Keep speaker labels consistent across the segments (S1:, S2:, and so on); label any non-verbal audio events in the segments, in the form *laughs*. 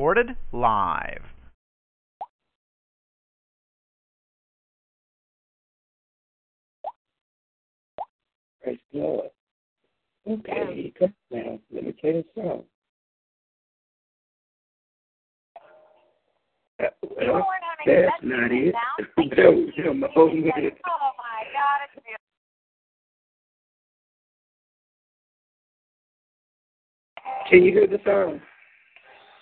S1: Recorded live.
S2: Praise the Lord. Okay, come now. Let me play this song. Well, that's not it. *laughs* that was him. Oh, man.
S3: Oh my God, it's beautiful.
S2: Can you hear the song?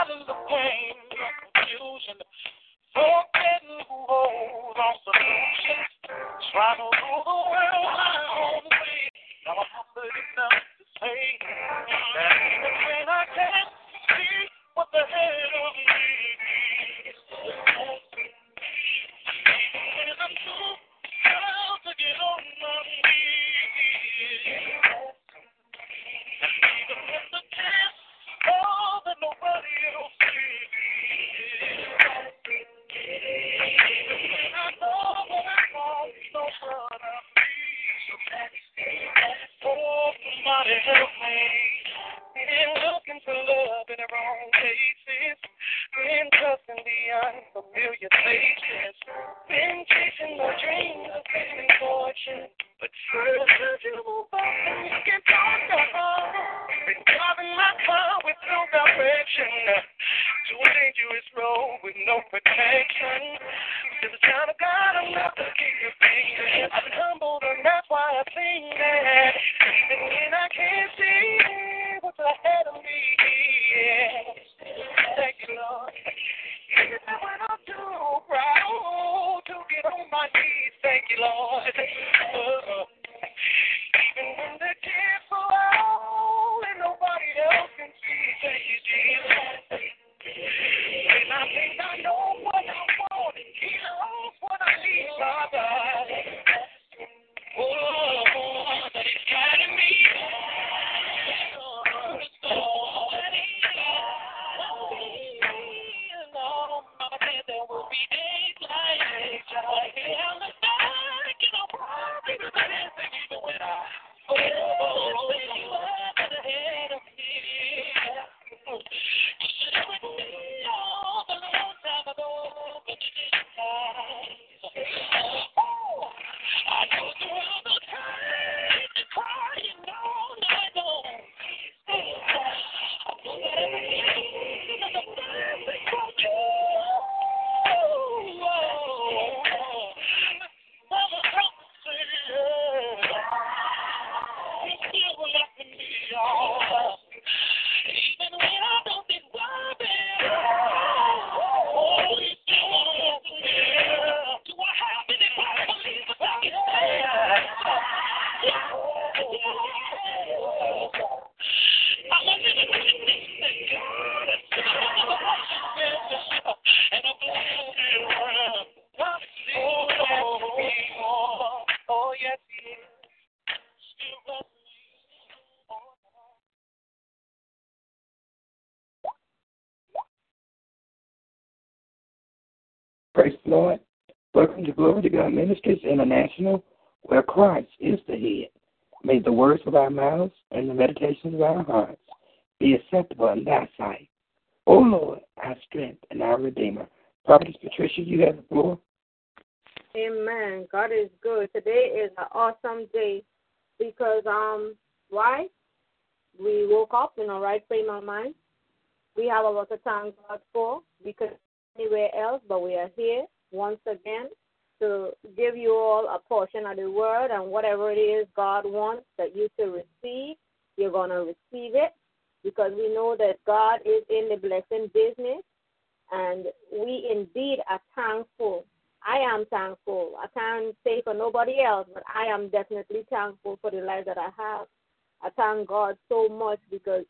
S4: Been hiding the pain, the confusion, who holds all solutions. Trying to rule the world my own way. Now I'm humble enough to say that even when I can't see what's ahead of me, even when I'm too proud to get on my knees,
S2: Ministries International, where Christ is the head. May the words of our mouths and the meditations of our hearts be acceptable in thy sight. O Lord, our strength and our Redeemer. Prophetess Patricia, you have the floor.
S3: Amen. God is good. Today is an awesome day because um why? we woke up in a right frame of mind. We have a lot to thank God for because anywhere else, but we are here once again to give you all a portion of the word and whatever it is God wants that you to receive, you're going to receive it because we know that God is in the blessing business and we indeed are thankful. I am thankful. I can't say for nobody else, but I am definitely thankful for the life that I have. I thank God so much because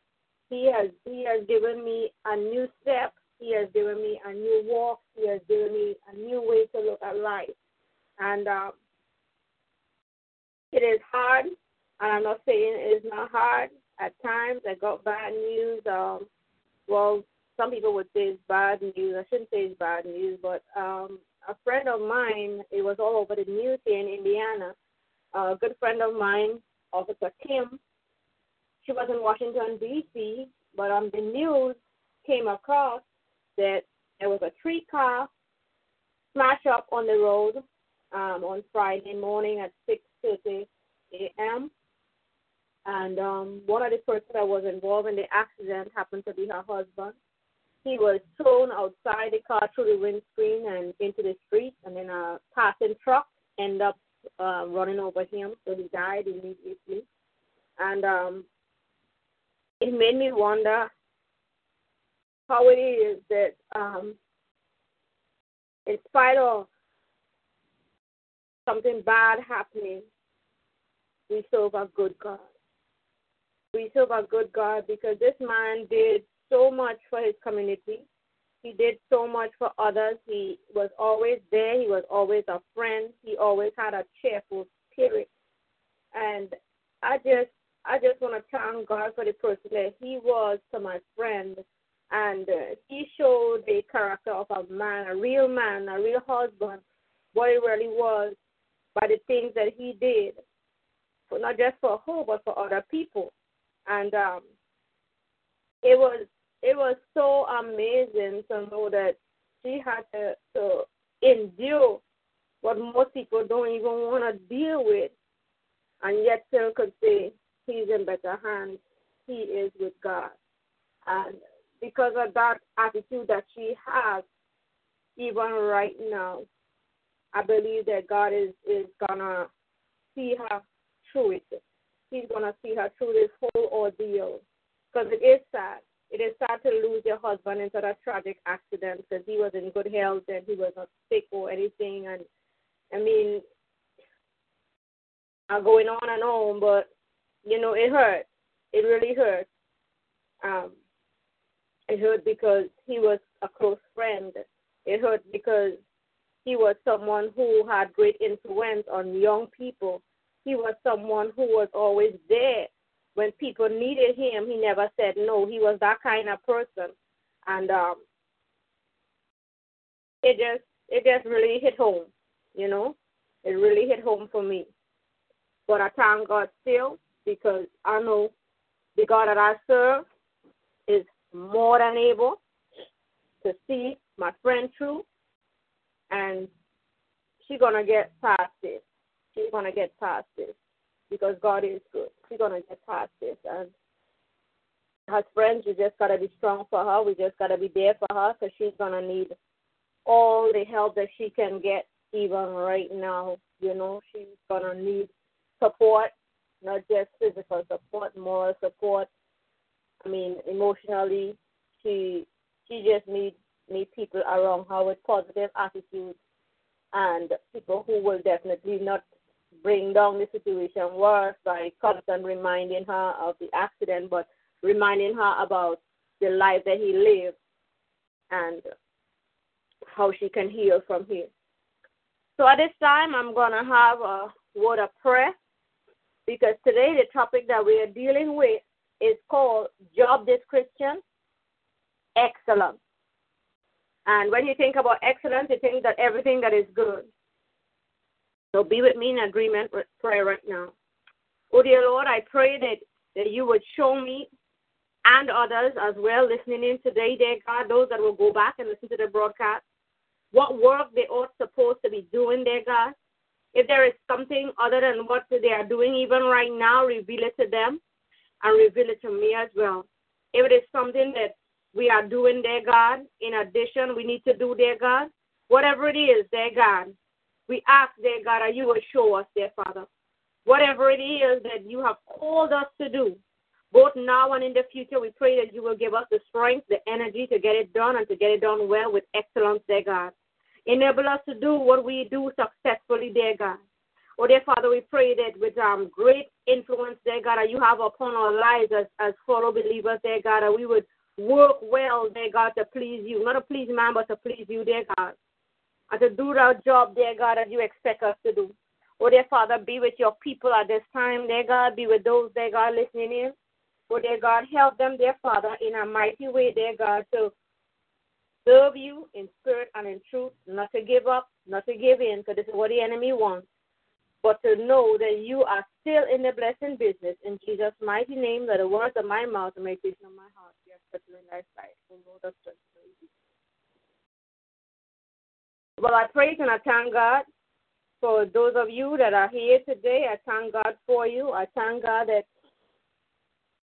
S3: He has He has given me a new step. He has given me a new walk. He has given me a new way to look at life. And um, it is hard, and I'm not saying it is not hard. At times, I got bad news. Um, well, some people would say it's bad news. I shouldn't say it's bad news, but um, a friend of mine, it was all over the news here in Indiana. A good friend of mine, Officer Kim, she was in Washington, D.C., but on the news came across that there was a three car smash up on the road um, on Friday morning at 6.30 a.m. And um, one of the persons that was involved in the accident happened to be her husband. He was thrown outside the car through the windscreen and into the street, and then a passing truck ended up uh, running over him, so he died immediately. And um, it made me wonder how it is that, um, in spite of something bad happening, we serve a good God. We serve a good God because this man did so much for his community. He did so much for others. He was always there. He was always a friend. He always had a cheerful spirit. And I just I just want to thank God for the person that he was to my friend. And uh, he showed the character of a man, a real man, a real husband, what he really was by the things that he did, for not just for her, but for other people. And um, it was it was so amazing to know that she had to, to endure what most people don't even want to deal with, and yet still could say he's in better hands. He is with God, and because of that attitude that she has, even right now, I believe that God is is gonna see her through it. He's gonna see her through this whole ordeal because it is sad. It is sad to lose your husband into a tragic accident because he was in good health and he was not sick or anything. And I mean, I'm going on and on, but you know, it hurt. It really hurt. Um, it hurt because he was a close friend. It hurt because he was someone who had great influence on young people. He was someone who was always there when people needed him. He never said no. He was that kind of person, and um, it just it just really hit home. You know, it really hit home for me. But I thank God still because I know the God that I serve more than able to see my friend through and she's gonna get past this. She's gonna get past this because God is good. She's gonna get past this, and as friends, we just gotta be strong for her. We just gotta be there for her because she's gonna need all the help that she can get, even right now. You know, she's gonna need support, not just physical support, moral support. I mean, emotionally, she she just needs need people around her with positive attitudes and people who will definitely not bring down the situation worse by constant reminding her of the accident, but reminding her about the life that he lived and how she can heal from here. So at this time, I'm going to have a word of prayer because today the topic that we are dealing with is called job description excellence. And when you think about excellence, you think that everything that is good. So be with me in agreement with prayer right now. Oh, dear Lord, I pray that, that you would show me and others as well listening in today, dear God, those that will go back and listen to the broadcast, what work they ought supposed to be doing, dear God. If there is something other than what they are doing even right now, reveal it to them. And reveal it to me as well. If it is something that we are doing, dear God, in addition, we need to do, dear God, whatever it is, dear God, we ask, dear God, that you will show us, dear Father. Whatever it is that you have called us to do, both now and in the future, we pray that you will give us the strength, the energy to get it done and to get it done well with excellence, dear God. Enable us to do what we do successfully, dear God. Oh, dear Father, we pray that with um, great influence, dear God, that you have upon our lives as, as fellow believers, dear God, that we would work well, dear God, to please you. Not to please man, but to please you, dear God and to do our job, dear God, that you expect us to do. Oh, dear Father, be with your people at this time, dear God. Be with those, dear God, listening in. Oh, dear God, help them, dear Father, in a mighty way, dear God, to serve you in spirit and in truth, not to give up, not to give in, because this is what the enemy wants, but to know that you are still in the blessing business. In Jesus' mighty name, that the words of my mouth and meditation of my heart be acceptable in thy sight. O Lord of. Well, I praise and I thank God for those of you that are here today. I thank God for you. I thank God that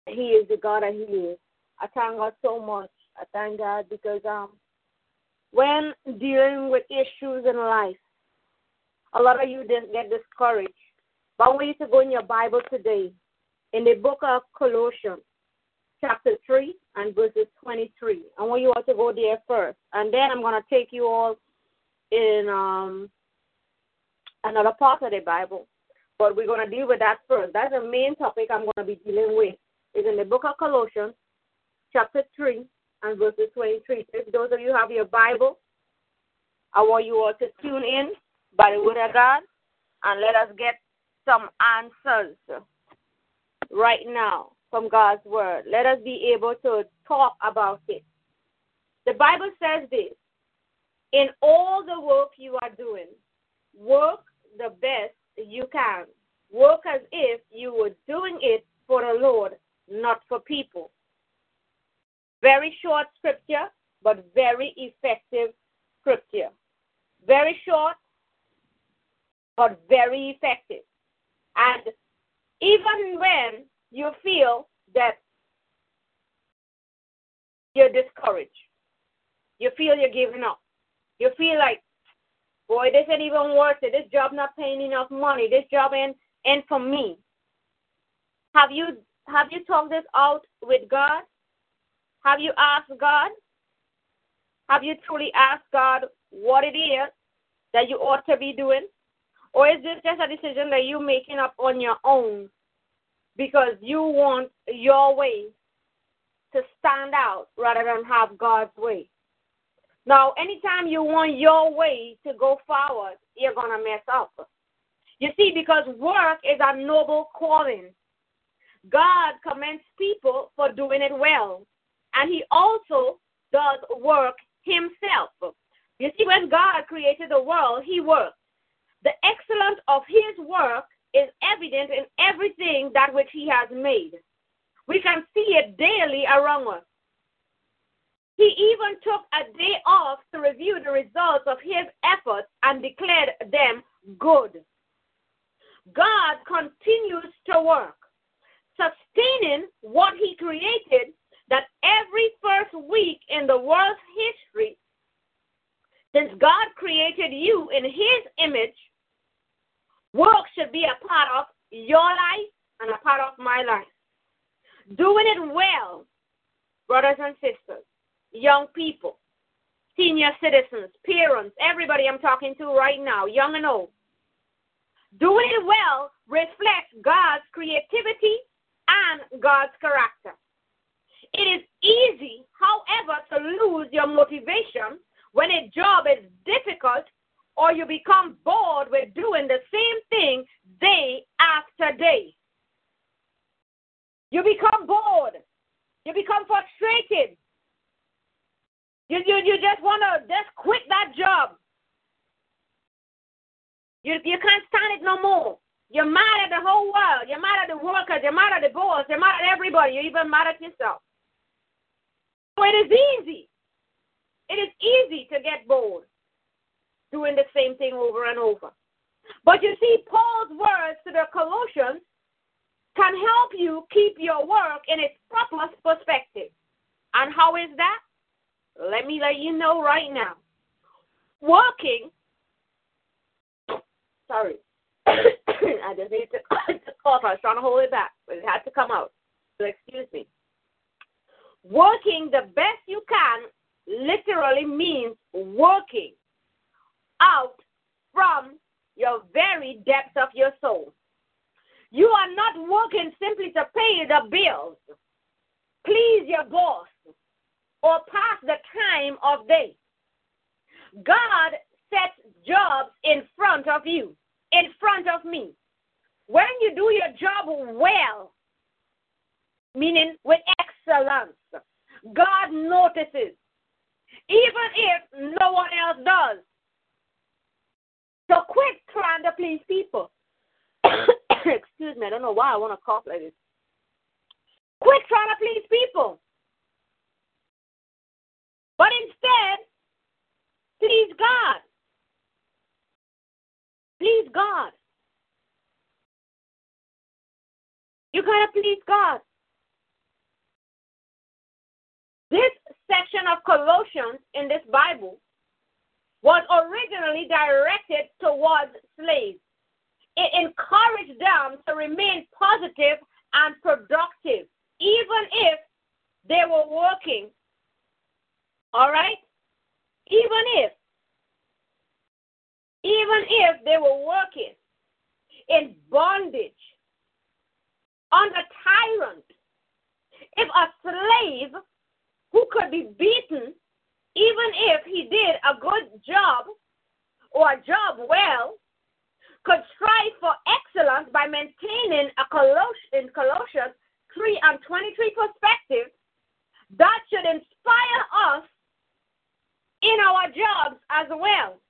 S3: He is the God that He is. I thank God so much. I thank God because um, when dealing with issues in life, a lot of you didn't get discouraged. But I want you to go in your Bible today, in the book of Colossians, chapter 3 and verses 23. I want you all to go there first. And then I'm going to take you all in um, another part of the Bible. But we're going to deal with that first. That's the main topic I'm going to be dealing with. It's in the book of Colossians, chapter 3 and verses 23. If those of you have your Bible, I want you all to tune in by the word of God and let us get some answers right now from God's word. Let us be able to talk about it. The Bible says this in all the work you are doing, work the best you can. Work as if you were doing it for the Lord, not for people. Very short scripture, but very effective scripture. Very short, but very effective. And even when you feel that you're discouraged, you feel you're giving up, you feel like, boy, this ain't even worth it. This job not paying enough money. This job ain't, ain't for me. Have you have you talked this out with God? Have you asked God? Have you truly asked God what it is that you ought to be doing? Or is this just a decision that you're making up on your own because you want your way to stand out rather than have God's way? Now, anytime you want your way to go forward, you're going to mess up. You see, because work is a noble calling. God commends people for doing it well, and He also does work Himself. You see, when God created the world, He worked. The excellence of His work is evident in everything that which He has made. We can see it daily around us. He even took a day off to review the results of his efforts and declared them good. God continues to work, sustaining what he created that every first week in the world's history, since God created you in his image, work should be a part of your life and a part of my life. Doing it well, brothers and sisters young people, senior citizens, parents, everybody I'm talking to right now, young and old. Doing it well reflects God's creativity and God's character. It is easy, however, to lose your motivation when a job is difficult or you become bored with doing the same thing day after day. You become bored. You become frustrated. You, you, you just want to just quit that job. You, you can't stand it no more. You're mad at the whole world. You're mad at the workers. You're mad at the boss. You're mad at everybody. You're even mad at yourself. So it is easy. It is easy to get bored doing the same thing over and over. But you see, Paul's words to the Colossians can help you keep your work in its proper perspective. And how is that? Let me let you know right now. Working, sorry, *coughs* I just need to, *coughs* cough. I was trying to hold it back, but it had to come out. So excuse me. Working the best you can literally means working out from your very depths of your soul. You are not working simply to pay the bills, please your boss, or pass the time of day. God sets jobs in front of you, in front of me. When you do your job well, meaning with excellence, God notices, even if no one else does. So quit trying to please people. *coughs* Excuse me, I don't know why I want to cough like this. Quit trying to please people. But instead, please God. Please God. You gotta please God. This section of Colossians in this Bible was originally directed towards slaves. It encouraged them to remain positive and productive, even if they were working. All right? Even if, even if they were working in bondage, under tyrant, if a slave who could be beaten even if he did a good job or a job well, could strive for excellence by maintaining a Colossians, Colossians 3 and 23 perspective, that should inspire us in our jobs as well.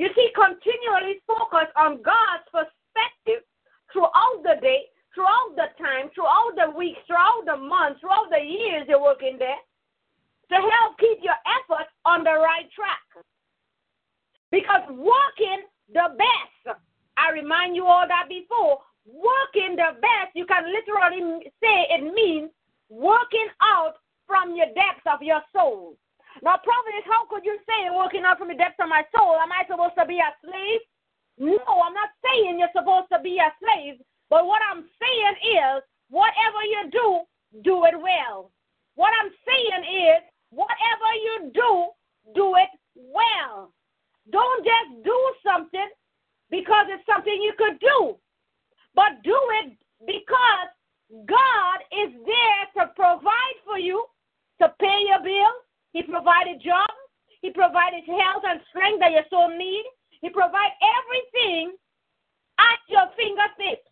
S3: You see, continually focus on God's perspective throughout the day, throughout the time, throughout the week, throughout the months, throughout the years you're working there to help keep your efforts on the right track. Because working the best, I remind you all that before, working the best, you can literally say it means working out from your depths of your soul. Now, prophetess, how could you say working out from the depths of my soul? Am I supposed to be a slave? No, I'm not saying you're supposed to be a slave. But what I'm saying is, whatever you do, do it well. What I'm saying is, Whatever you do, do it well. Don't just do something because it's something you could do, but do it because God is there to provide for you, to pay your bills. He provided jobs. He provided health and strength that your soul needs. He provides everything at your fingertips.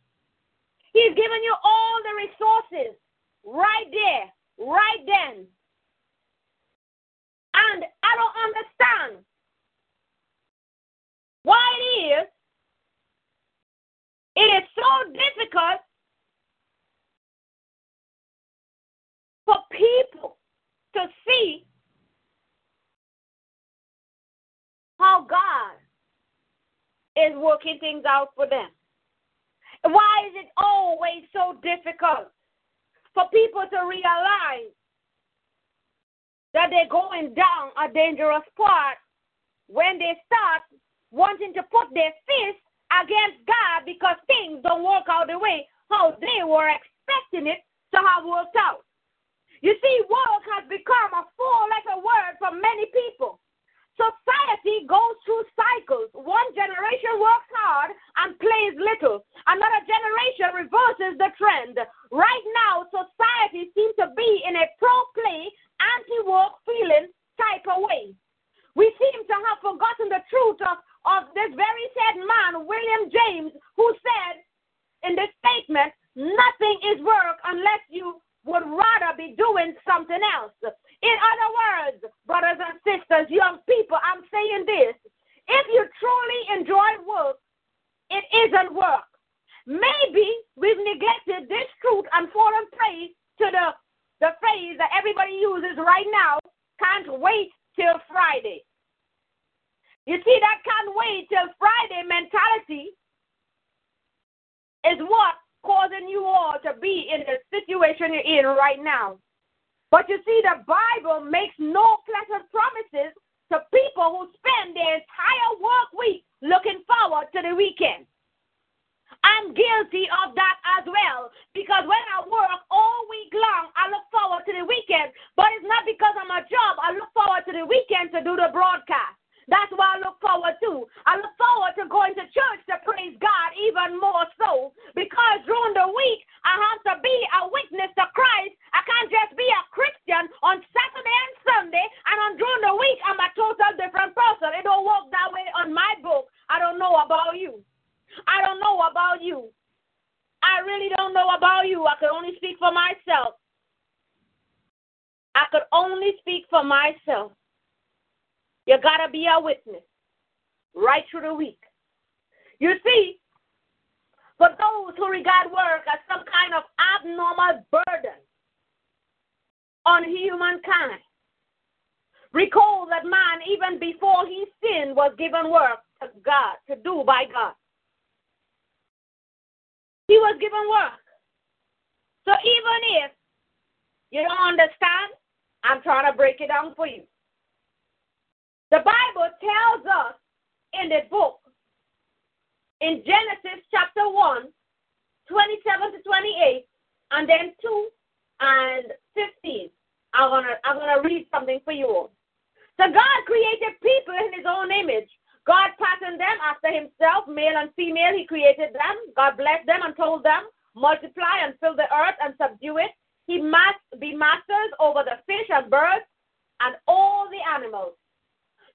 S3: He's given you all the resources right there, right then. And I don't understand why it is it is so difficult for people to see how God is working things out for them. Why is it always so difficult for people to realize that they're going down a dangerous path when they start wanting to put their fist against God because things don't work out the way how they were expecting it to have worked out. You see, work has become a four-letter was given work. So even if you don't understand, I'm trying to break it down for you. The Bible tells us in the book, in Genesis chapter 1, 27 to 28, and then 2 and 15. I'm gonna I'm gonna read something for you all. So God created people in his own image. God patterned them after himself, male and female, he created them. God blessed them and told them, multiply and fill the earth and subdue it. He must be masters over the fish and birds and all the animals.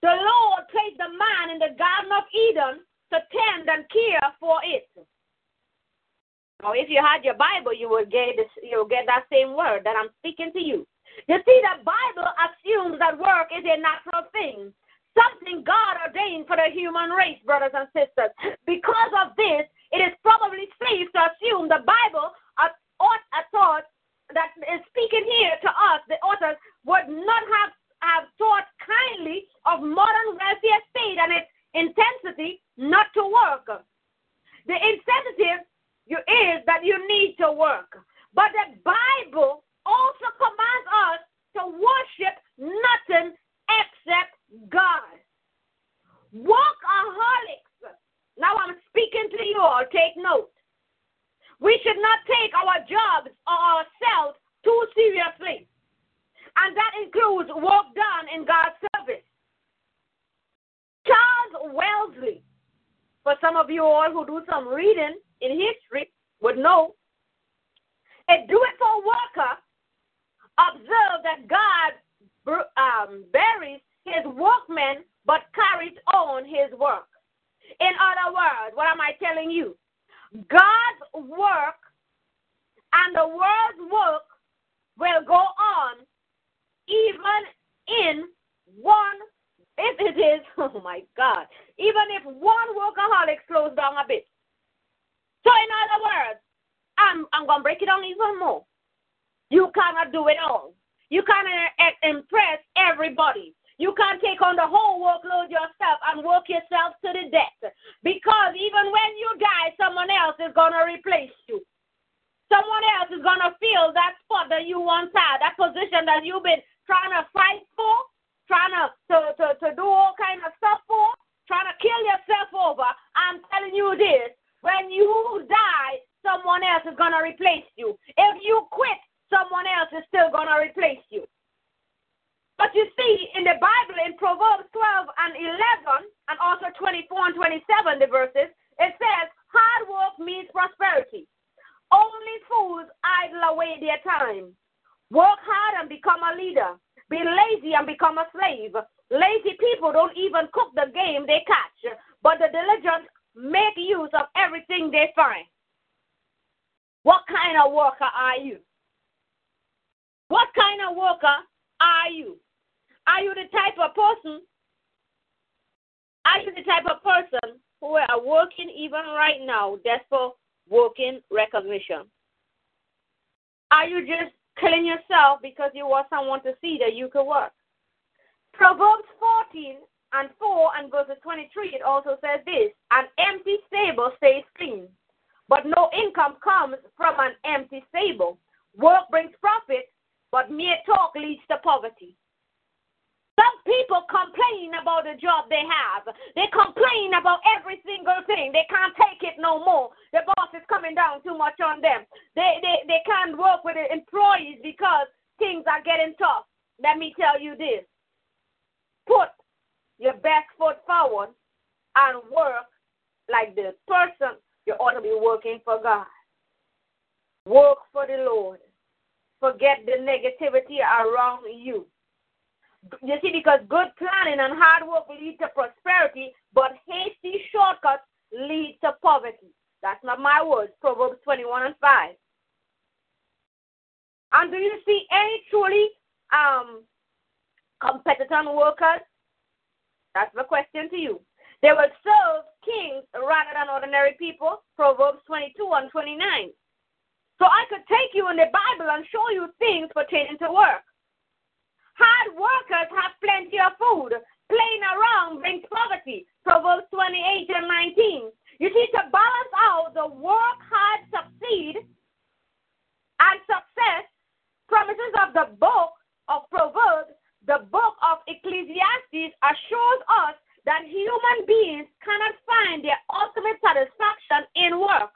S3: The Lord placed the man in the Garden of Eden to tend and care for it. Now, if you had your Bible, you would get this, you will get that same word that I'm speaking to you. You see, the Bible assumes that work is a natural thing, something God ordained for the human race, brothers and sisters. Because of this, it is probably safe to assume the Bible ought a thought that is speaking here to us, the authors, would not have have taught kindly of modern welfare state and its intensity not to work. The incentive is that you need to work. But the Bible also commands us to worship nothing except God. Workaholics. Now I'm speaking to you all. Take note. We should not take our jobs or ourselves too seriously and that includes work done in God's service. Charles Wesley, for some of you all who do some reading in history, would know a do it for worker observed that God um, buries his workmen but carries on his work. In other words, what am I telling you? God's work and the world's work will go on even in one, if it is, *laughs* oh my God, even if one workaholic slows down a bit. So, in other words, I'm, I'm going to break it down even more. You cannot do it all. You cannot impress everybody. You can't take on the whole workload yourself and work yourself to the death. Because even when you die, someone else is going to replace you. Someone else is going to fill that spot that you once had, that position that you've been trying to fight for, trying to, to, to, to do all kind of stuff for, trying to kill yourself over. I'm telling you this. When you die, someone else is going to replace you. If you quit, someone else is still going to replace you. But you see, in the Bible, in Proverbs 12 and 11, and also 24 and 27, the verses, it says, Hard work means prosperity. Only fools idle away their time. Work hard and become a leader. Be lazy and become a slave. Lazy people don't even cook the game they catch, but the diligent make use of everything they find. What kind of worker are you? What kind of worker are you? Are you the type of person? Are you the type of person who are working even right now just for working recognition? Are you just killing yourself because you want someone to see that you can work. Proverbs 14 and 4 and verses 23, it also says this An empty stable stays clean, but no income comes from an empty stable. Work brings profit, but mere talk leads to poverty. Some people complain about the job they have. They complain about every single thing. They can't take it no more. The boss is coming down too much on them. They, they, they can't work with the employees because things are getting tough. Let me tell you this put your best foot forward and work like the person you ought to be working for God. Work for the Lord. Forget the negativity around you. You see, because good planning and hard work lead to prosperity, but hasty shortcuts lead to poverty. That's not my words. Proverbs 21 and 5. And do you see any truly um, competent workers? That's the question to you. They will serve kings rather than ordinary people. Proverbs 22 and 29. So I could take you in the Bible and show you things pertaining to work. Hard workers have plenty of food. Playing around brings poverty. Proverbs 28 and 19. You see, to balance out the work hard, succeed, and success promises of the book of Proverbs, the book of Ecclesiastes assures us that human beings cannot find their ultimate satisfaction in work.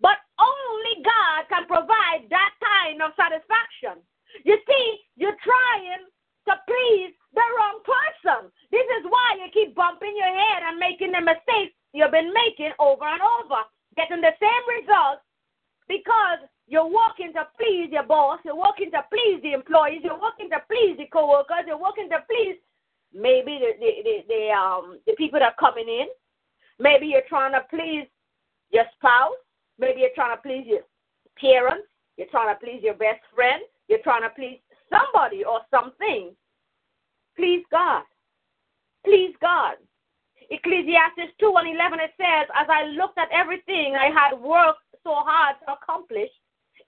S3: But only God can provide that kind of satisfaction. You see, you're trying to please the wrong person. This is why you keep bumping your head and making the mistakes you've been making over and over, getting the same results because you're working to please your boss, you're working to please the employees, you're working to please the coworkers, you're working to please maybe the the, the, the um the people that are coming in. Maybe you're trying to please your spouse, maybe you're trying to please your parents, you're trying to please your best friend, you're trying to please somebody or something. Please God. Please God. Ecclesiastes 2 and 11 it says, As I looked at everything I had worked so hard to accomplish,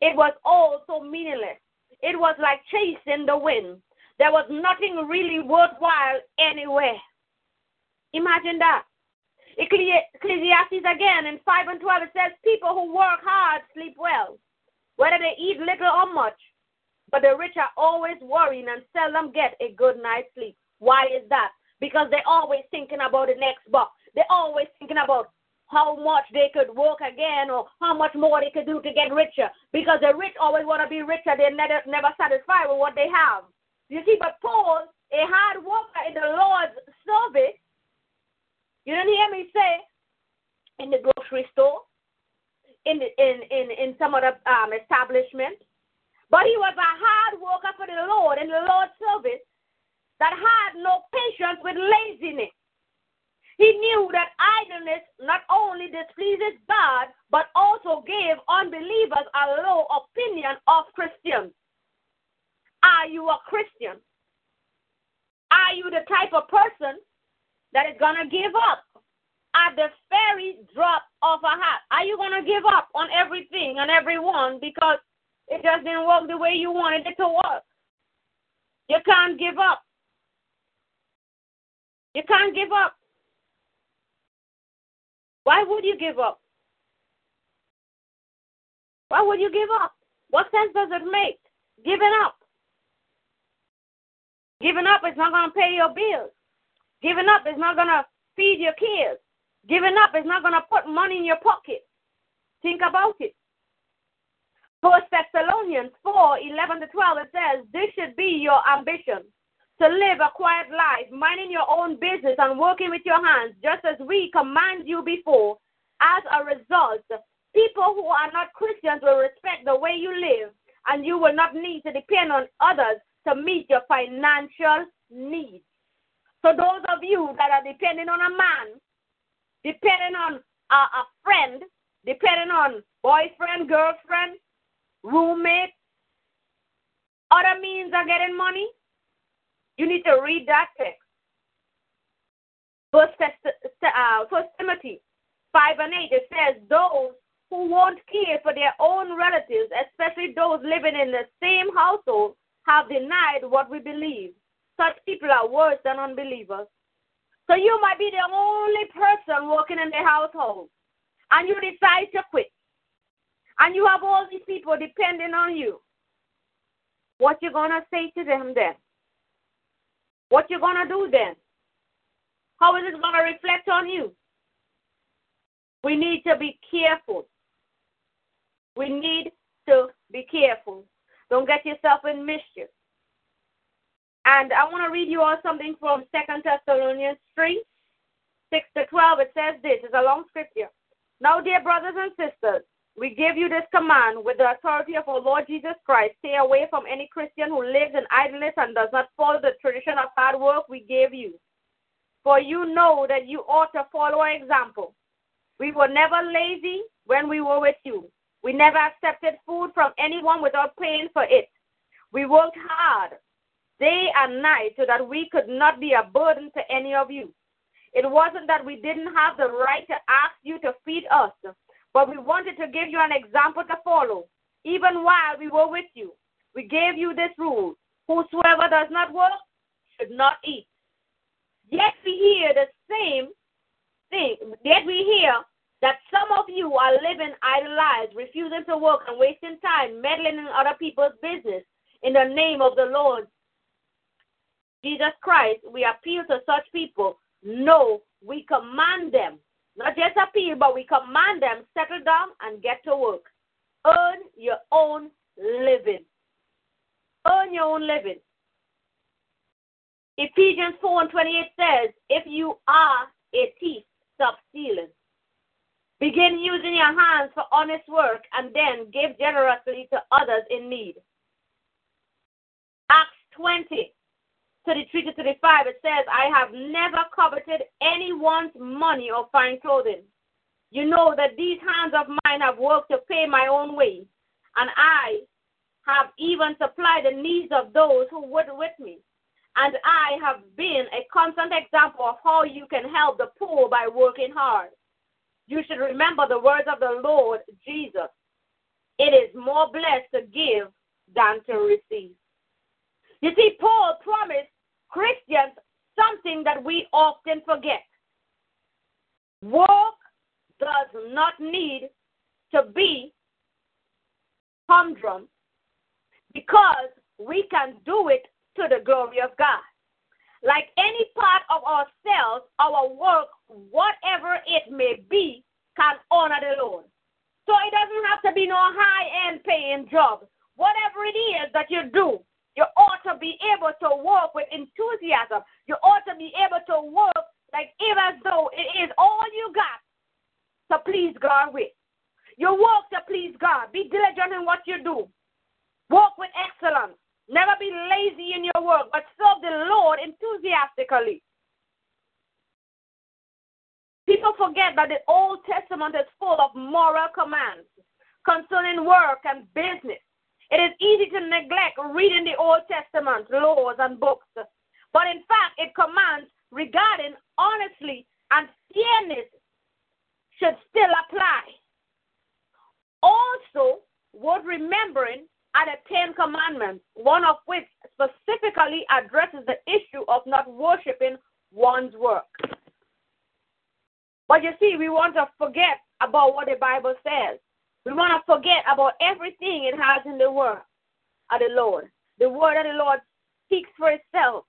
S3: it was all so meaningless. It was like chasing the wind. There was nothing really worthwhile anywhere. Imagine that. Ecclesiastes again in 5 and 12 it says, People who work hard sleep well, whether they eat little or much. But the rich are always worrying and seldom get a good night's sleep. Why is that? Because they're always thinking about the next buck. They're always thinking about how much they could work again or how much more they could do to get richer. Because the rich always want to be richer. They're never, never satisfied with what they have. You see, but Paul, a hard worker in the Lord's service, you didn't hear me say in the grocery store, in in, in, in some other um, establishment, but he was a hard worker for the Lord in the Lord's service that had no patience with laziness. He knew that idleness not only displeases God, but also gave unbelievers a low opinion of Christians. Are you a Christian? Are you the type of person that is going to give up at the very drop of a hat? Are you going to give up on everything and everyone because it just didn't work the way you wanted it to work. You can't give up. You can't give up. Why would you give up? Why would you give up? What sense does it make? Giving up. Giving up is not going to pay your bills. Giving up is not going to feed your kids. Giving up is not going to put money in your pocket. Think about it. First Thessalonians 4 11 to 12, it says, This should be your ambition to live a quiet life, minding your own business and working with your hands, just as we command you before. As a result, people who are not Christians will respect the way you live, and you will not need to depend on others to meet your financial needs. So, those of you that are depending on a man, depending on a, a friend, depending on boyfriend, girlfriend, roommate, other means of getting money, you need to read that text. First, uh, First Timothy 5 and 8, it says, Those who won't care for their own relatives, especially those living in the same household, have denied what we believe. Such people are worse than unbelievers. So you might be the only person working in the household, and you decide to quit. And you have all these people depending on you, what you gonna say to them then? What you gonna do then? How is it gonna reflect on you? We need to be careful. We need to be careful. Don't get yourself in mischief. And I want to read you all something from Second Thessalonians 3, 6 to 12. It says this. It's a long scripture. Now, dear brothers and sisters, we give you this command with the authority of our Lord Jesus Christ. Stay away from any Christian who lives in idleness and does not follow the tradition of hard work we gave you. For you know that you ought to follow our example. We were never lazy when we were with you. We never accepted food from anyone without paying for it. We worked hard day and night so that we could not be a burden to any of you. It wasn't that we didn't have the right to ask you to feed us, but we wanted to give you an example to follow. Even while we were with you, we gave you this rule Whosoever does not work should not eat. Yet we hear the same thing, yet we hear that some of you are living idle lives, refusing to work and wasting time meddling in other people's business in the name of the Lord Jesus Christ. We appeal to such people. No, we command them, not just appeal, but we command them settle down and get to work. Earn your own living. Earn your own living. Ephesians 4 and 28 says, If you are a thief, stop stealing. Begin using your hands for honest work and then give generously to others in need. Acts 20, 33 to 35, it says, I have never coveted anyone's money or fine clothing. You know that these hands of mine have worked to pay my own way, and I have even supplied the needs of those who work with me. And I have been a constant example of how you can help the poor by working hard you should remember the words of the Lord Jesus. It is more blessed to give than to receive. You see, Paul promised Christians something that we often forget. Work does not need to be humdrum because we can do it to the glory of God. Like any part of ourselves, our work, whatever it may be, can honor the Lord. So it doesn't have to be no high end paying job. Whatever it is that you do, you ought to be able to work with enthusiasm. You ought to be able to work like even though it is all you got to please God with. You work to please God. Be diligent in what you do. Work with excellence. Never be lazy in your work, but serve the Lord enthusiastically. People forget that the Old Testament is full of moral commands concerning work and business. It is easy to neglect reading the Old Testament laws and books, but in fact, it commands regarding honesty and fairness should still apply. Also, worth remembering are the Ten Commandments, one of which specifically addresses the issue of not worshiping one's work. But you see, we want to forget about what the Bible says. We want to forget about everything it has in the word of the Lord. The word of the Lord speaks for itself,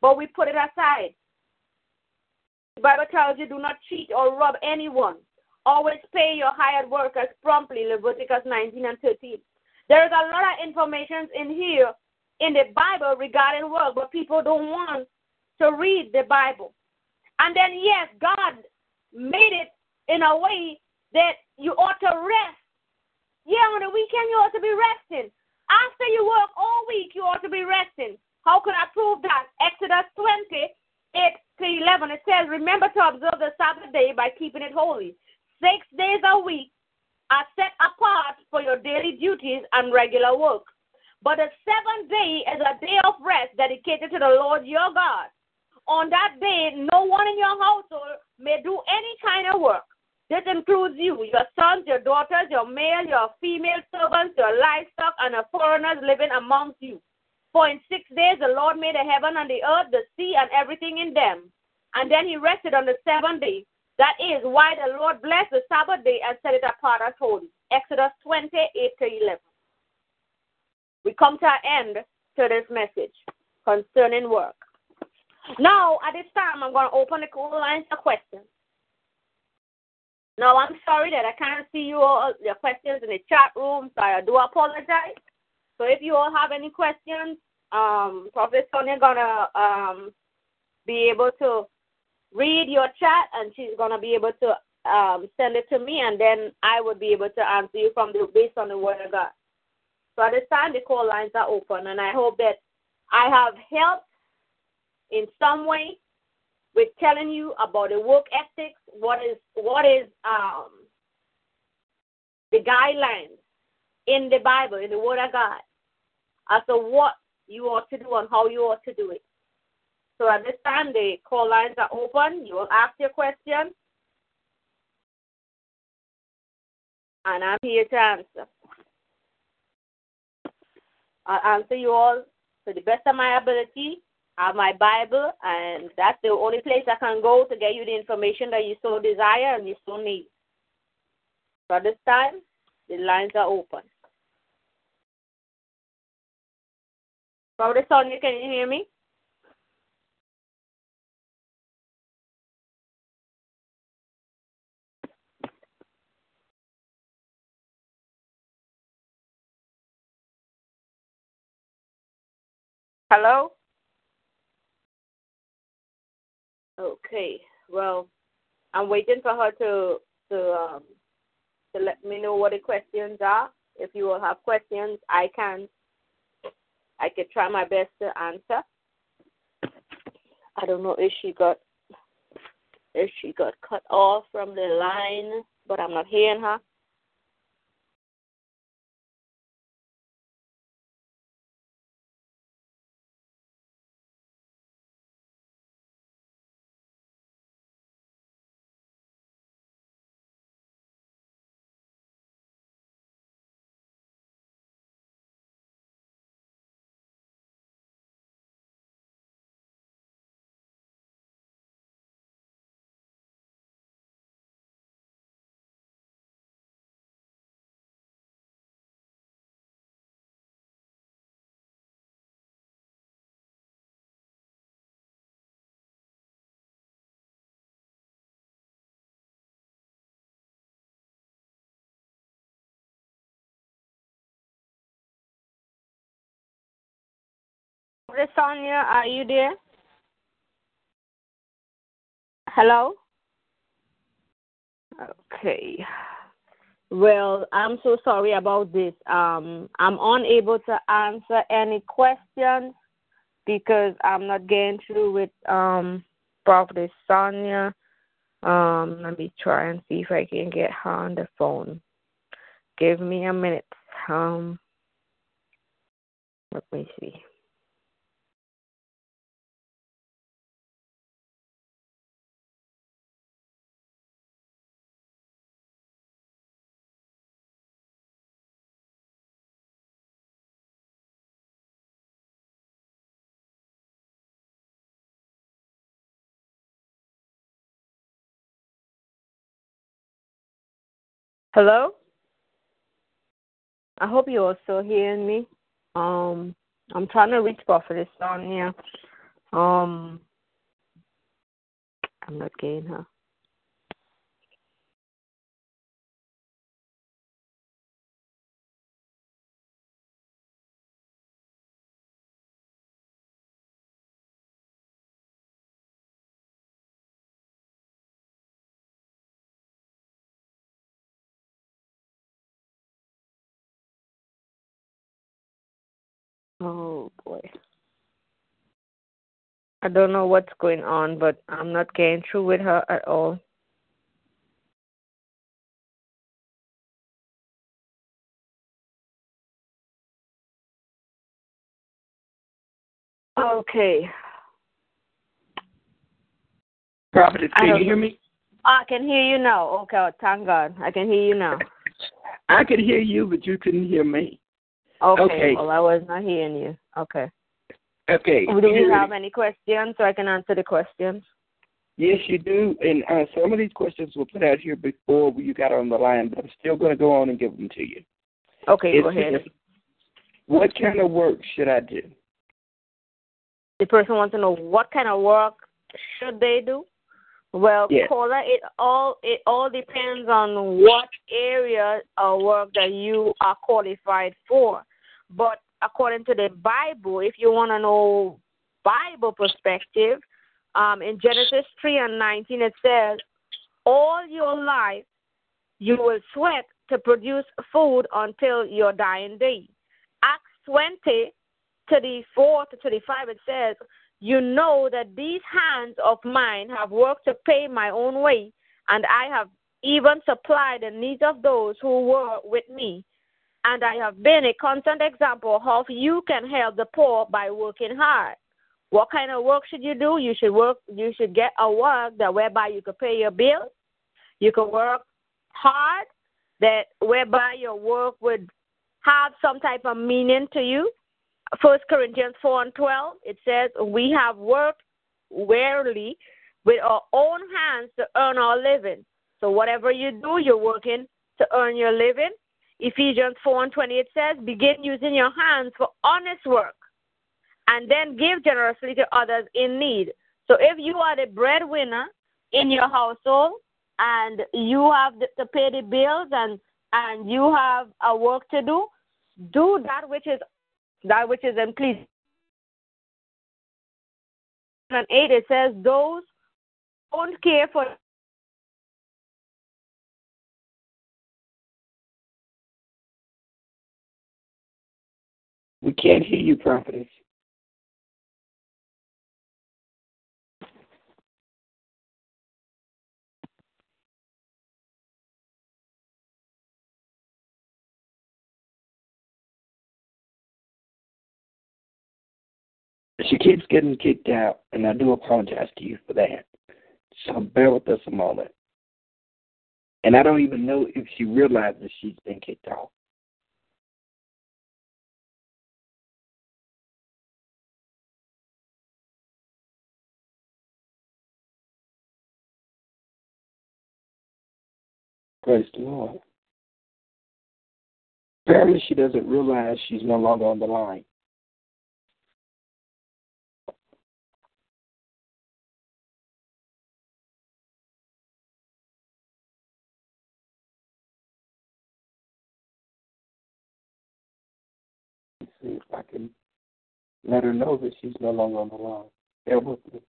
S3: but we put it aside. The Bible tells you do not cheat or rob anyone. Always pay your hired workers promptly, Leviticus 19 and 13. There is a lot of information in here in the Bible regarding work, but people don't want to read the Bible. And then, yes, God made it in a way that you ought to rest. Yeah, on the weekend, you ought to be resting. After you work all week, you ought to be resting. How could I prove that? Exodus 20, 8 to 11. It says, Remember to observe the Sabbath day by keeping it holy. Six days a week are set apart for your daily duties and regular work. But the seventh day is a day of rest dedicated to the Lord your God. On that day, no one in your household may do any kind of work. This includes you, your sons, your daughters, your male, your female servants, your livestock, and the foreigners living amongst you. For in six days the Lord made the heaven and the earth, the sea, and everything in them. And then he rested on the seventh day. That is why the Lord blessed the Sabbath day and set it apart as holy. Exodus 28 to 11. We come to an end to this message concerning work. Now, at this time, I'm going to open the call lines for questions. Now, I'm sorry that I can't see you all your questions in the chat room, so I do apologize. So if you all have any questions, um, Prophet Sonia gonna um, be able to read your chat, and she's gonna be able to um, send it to me, and then I would be able to answer you from the based on the word of God. So at this time, the call lines are open, and I hope that I have helped in some way with telling you about the work ethics, what is what is um, the guidelines in the Bible, in the Word of God, as to what you ought to do and how you ought to do it. So at this time, the call lines are open. You will ask your question, and I'm here to answer. I'll answer you all to the best of my ability have my Bible, and that's the only place I can go to get you the information that you so desire and you so need. So this time, the lines are open. Brother Sonia, can you hear me? Hello? Okay. Well, I'm waiting for her to to um to let me know what the questions are. If you will have questions, I can I could try my best to answer. I don't know if she got if she got cut off from the line, but I'm not hearing her. Sonia, are you there? Hello? Okay. Well, I'm so sorry about this. Um, I'm unable to answer any questions because I'm not getting through with um Prophet Sonia. Um, let me try and see if I can get her on the phone. Give me a minute. Um, let me see. Hello? I hope you're also hearing me. Um, I'm trying to reach Prophetess Sonia. Um, I'm not getting her. I don't know what's going on, but I'm not getting through with her at all. Okay.
S2: Prophet, can you hear me?
S3: I can hear you now. Okay, thank God. I can hear you now.
S2: I could hear you, but you couldn't hear me.
S3: Okay.
S2: Okay.
S3: Well, I was not hearing you. Okay.
S2: Okay.
S3: Do you have any questions so I can answer the questions?
S2: Yes, you do. And uh, some of these questions were put out here before you got on the line, but I'm still going to go on and give them to you.
S3: Okay,
S2: It
S3: go ahead.
S2: What kind of work should I do?
S3: The person wants to know what kind of work should they do. Well,
S2: Yes.
S3: caller, it all it all depends on what area of work that you are qualified for. But according to the Bible, if you want to know Bible perspective, um, in Genesis three and nineteen it says, "All your life you will sweat to produce food until your dying day." Acts twenty 34 to 35 it says, You know that these hands of mine have worked to pay my own way, and I have even supplied the needs of those who were with me. And I have been a constant example of how you can help the poor by working hard. What kind of work should you do? You should work you should get a work that whereby you could pay your bills. You could work hard that whereby your work would have some type of meaning to you. First Corinthians four and twelve, it says, We have worked wearily with our own hands to earn our living. So whatever you do, you're working to earn your living. Ephesians four and twenty it says, Begin using your hands for honest work and then give generously to others in need. So if you are the breadwinner in your household and you have to pay the bills and and you have a work to do, do that which is that which is in please. And eight it says those don't care for
S2: We can't hear you, prophetess. She keeps getting kicked out, and I do apologize to you for that. So bear with us a moment. And I don't even know if she realizes she's been kicked off. Praise the Lord. Apparently, she doesn't realize she's no longer on the line. Let's see if I can let her know that she's no longer on the line. Bear with me.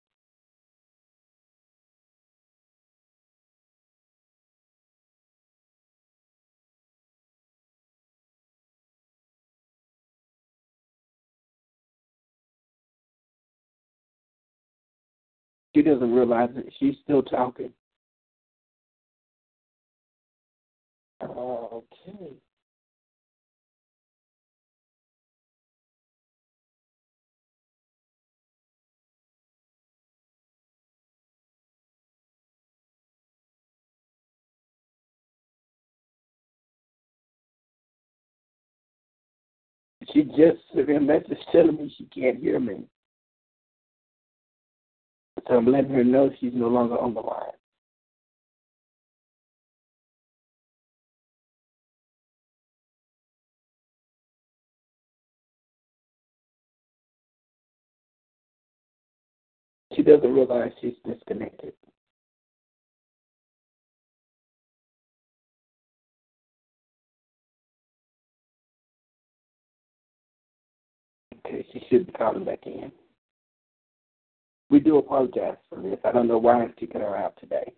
S2: She doesn't realize that she's still talking. Okay. She just sent me a message telling me she can't hear me. I'm letting her know she's no longer on the line. She doesn't realize she's disconnected. Okay, she should be calling back in. We do apologize for this. I don't know why I'm kicking her out today.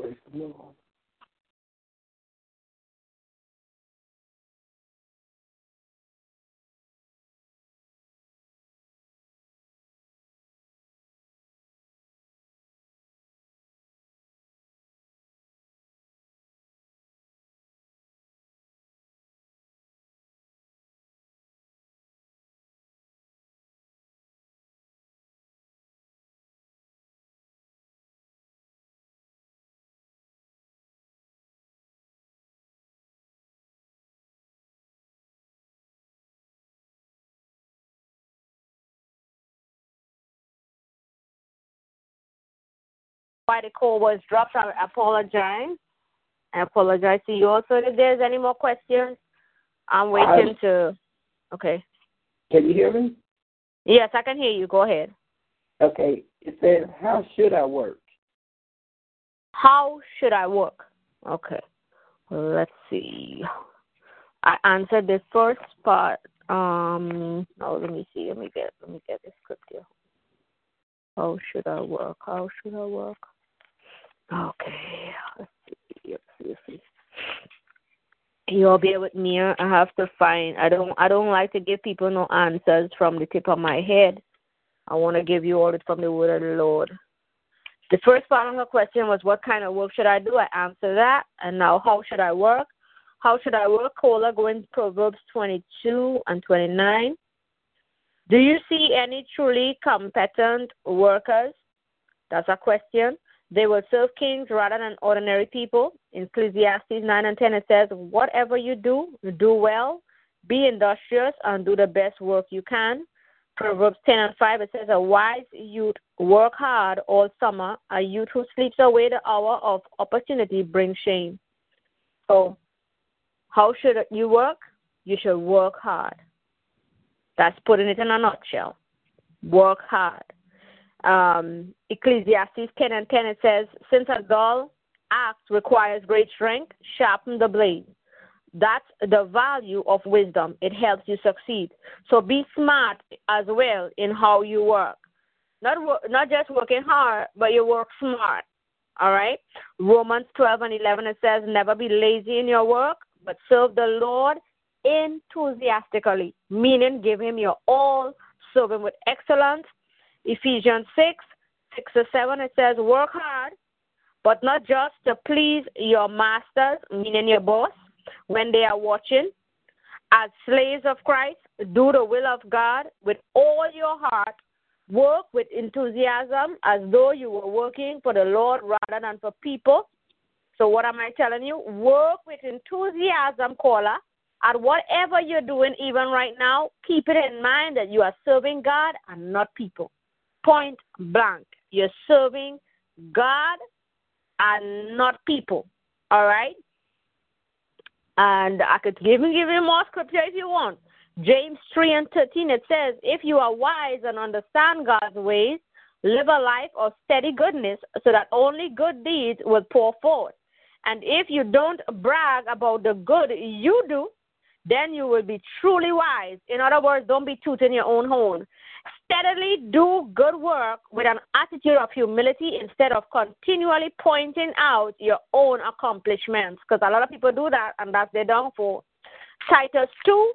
S2: Praise the Lord.
S3: Why the call was dropped. I apologize. I apologize to you also. If there's any more questions, I'm waiting
S2: I,
S3: to. Okay.
S2: Can you hear me?
S3: Yes, I can hear you. Go ahead.
S2: Okay. It says, How should I work?
S3: How should I work? Okay. Let's see. I answered the first part. Um. Oh, let me see. Let me get. Let me get the script here. How should I work? How should I work? Okay. Let's see. Let's see. Let's see. You'll bear with me. I have to find. I don't. I don't like to give people no answers from the tip of my head. I want to give you all it from the word of the Lord. The first part of her question was, What kind of work should I do? I answered that. And now, how should I work? How should I work? Cola going Proverbs 22 and 29. Do you see any truly competent workers? That's a question. They will serve kings rather than ordinary people. In Ecclesiastes 9 and 10, it says, Whatever you do, do well, be industrious, and do the best work you can. Proverbs 10 and 5, it says, A wise youth work hard all summer. A youth who sleeps away the hour of opportunity brings shame. So, how should you work? You should work hard. That's putting it in a nutshell. Work hard. Um, Ecclesiastes 10 and 10, it says, Since a dull axe requires great strength, sharpen the blade. That's the value of wisdom. It helps you succeed. So be smart as well in how you work. Not not just working hard, but you work smart. All right. Romans 12 and 11 it says, "Never be lazy in your work, but serve the Lord enthusiastically." Meaning, give Him your all, serve Him with excellence. Ephesians 6, 6 to 7 it says, "Work hard, but not just to please your masters, meaning your boss, when they are watching. As slaves of Christ, do the will of God with all your heart. Work with enthusiasm as though you were working for the Lord rather than for people. So, what am I telling you? Work with enthusiasm, caller. At whatever you're doing, even right now, keep it in mind that you are serving God and not people. Point blank. You're serving God and not people. All right? And I could even give you more scripture if you want. James 3 and 13, it says, If you are wise and understand God's ways, live a life of steady goodness so that only good deeds will pour forth. And if you don't brag about the good you do, then you will be truly wise. In other words, don't be tooting your own horn. Steadily do good work with an attitude of humility instead of continually pointing out your own accomplishments. Because a lot of people do that, and that's their downfall. Titus 2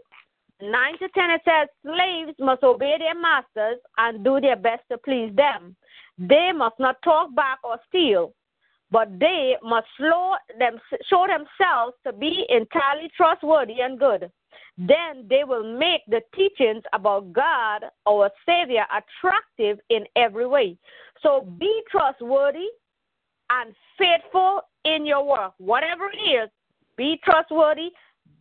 S3: 9 to 10 it says, Slaves must obey their masters and do their best to please them. They must not talk back or steal, but they must show, them, show themselves to be entirely trustworthy and good then they will make the teachings about God, our Savior, attractive in every way. So be trustworthy and faithful in your work. Whatever it is, be trustworthy,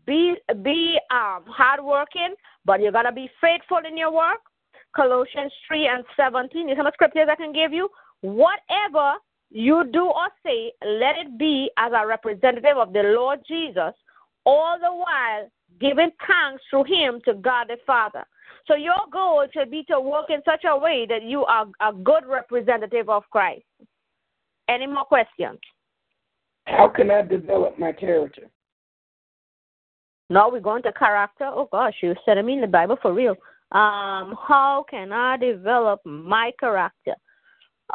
S3: be be um hardworking, but you gotta be faithful in your work. Colossians 3 and 17. These are some scriptures I can give you. Whatever you do or say, let it be as a representative of the Lord Jesus, all the while giving thanks through him to God the Father. So your goal should be to work in such a way that you are a good representative of Christ. Any more questions?
S2: How can I develop my character?
S3: Now we're going to character. Oh gosh, you said me in the Bible for real. Um, how can I develop my character?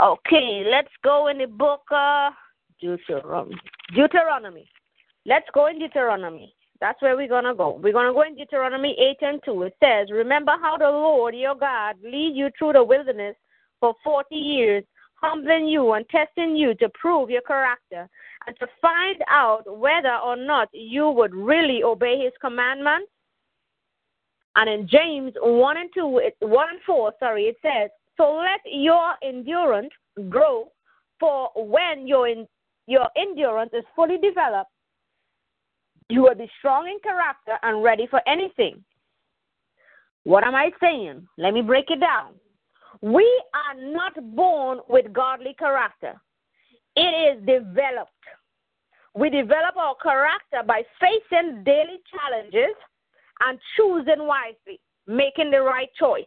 S3: Okay, let's go in the book uh, Deuteronomy. Deuteronomy. Let's go in Deuteronomy. That's where we're going to go. We're going to go in Deuteronomy 8 and 2. It says, Remember how the Lord your God lead you through the wilderness for 40 years, humbling you and testing you to prove your character and to find out whether or not you would really obey his commandments. And in James 1 and 2, 1 and 4, sorry, it says, So let your endurance grow, for when your, your endurance is fully developed, you will be strong in character and ready for anything. What am I saying? Let me break it down. We are not born with godly character. it is developed. We develop our character by facing daily challenges and choosing wisely, making the right choice.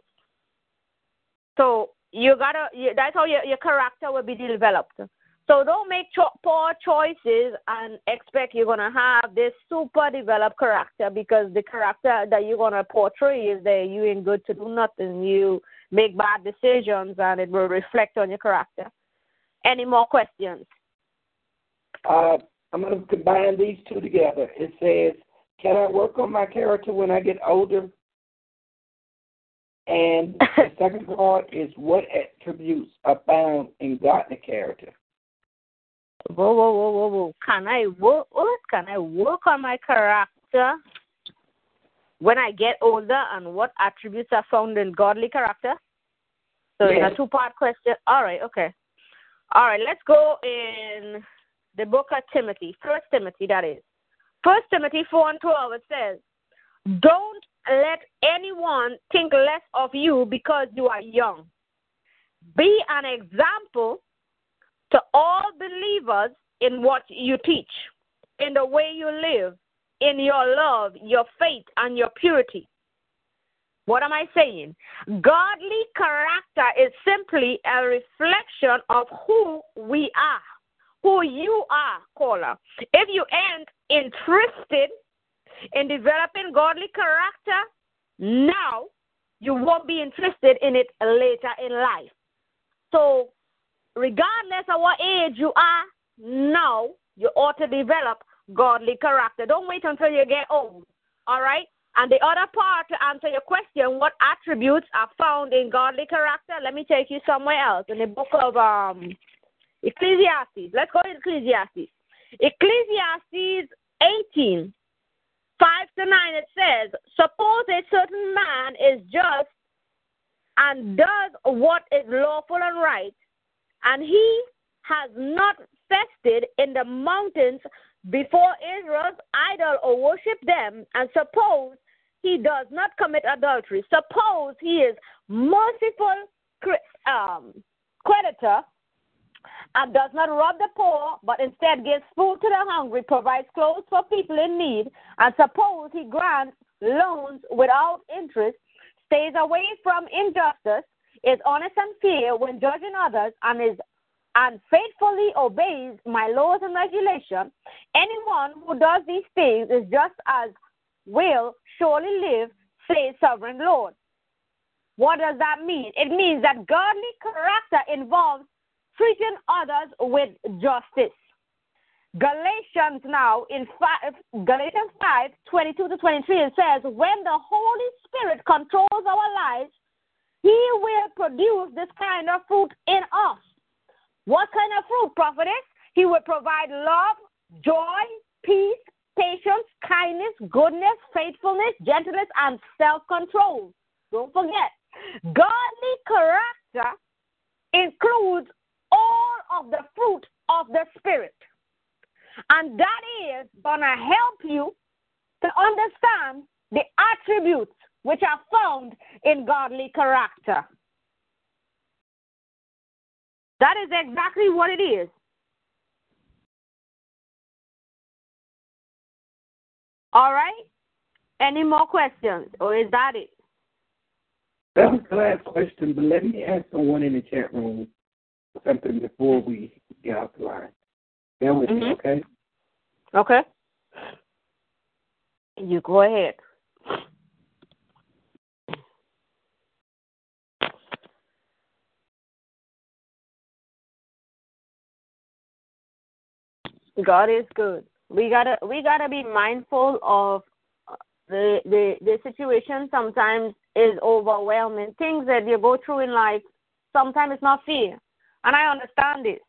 S3: So you gotta. That's how your, your character will be developed. So don't make cho- poor choices and expect you're gonna have this super developed character because the character that you're gonna portray is that you ain't good to do nothing. You make bad decisions and it will reflect on your character. Any more questions?
S2: Uh, I'm going to combine these two together. It says, Can I work on my character when I get older? And *laughs* the second part is, What attributes are found in godly character?
S3: Whoa, whoa, whoa, whoa, whoa. Can I work? What? Oh, can I work on my character when I get older, and what attributes are found in godly character? So
S2: Yes.
S3: it's a two-part question. All right, okay. All right, let's go in the book of Timothy, First Timothy, that is. First Timothy four and twelve. It says, "Don't let anyone think less of you because you are young. Be an example to all believers in what you teach, in the way you live, in your love, your faith, and your purity. What am I saying? Godly character is simply a reflection of who we are, who you are, caller. If you ain't interested in developing godly character now, you won't be interested in it later in life. So, regardless of what age you are now, you ought to develop godly character. Don't wait until you get old. All right? And the other part to answer your question, what attributes are found in godly character? Let me take you somewhere else in the book of um, Ecclesiastes. Let's go to Ecclesiastes. Ecclesiastes 18, 5 to 9, it says, Suppose a certain man is just and does what is lawful and right, and he has not fested in the mountains before Israel's idol or worship them, and suppose he does not commit adultery, suppose he is merciful um, creditor and does not rob the poor, but instead gives food to the hungry, provides clothes for people in need, and suppose he grants loans without interest, stays away from injustice, is honest and fair when judging others, and is and faithfully obeys my laws and regulations, anyone who does these things is just as will surely live, says sovereign Lord. What does that mean? It means that godly character involves treating others with justice. Galatians now in five, Galatians 5 22 to 23 it says, When the Holy Spirit controls our lives, He will produce this kind of fruit in us. What kind of fruit, prophetess? He will provide love, joy, peace, patience, kindness, goodness, faithfulness, gentleness, and self control. Don't forget, godly character includes all of the fruit of the Spirit. And that is going to help you to understand the attributes which are found in godly character. That is exactly what it is. All right? Any more questions, or is that it?
S2: That was the last question, but let me ask someone in the chat room something before we get off the line. Bear with me,
S3: Mhm.
S2: okay?
S3: Okay. You go ahead. God is good. We gotta we gotta be mindful of the the the situation. Sometimes is overwhelming. Things that you go through in life, sometimes it's not fair, and I understand it.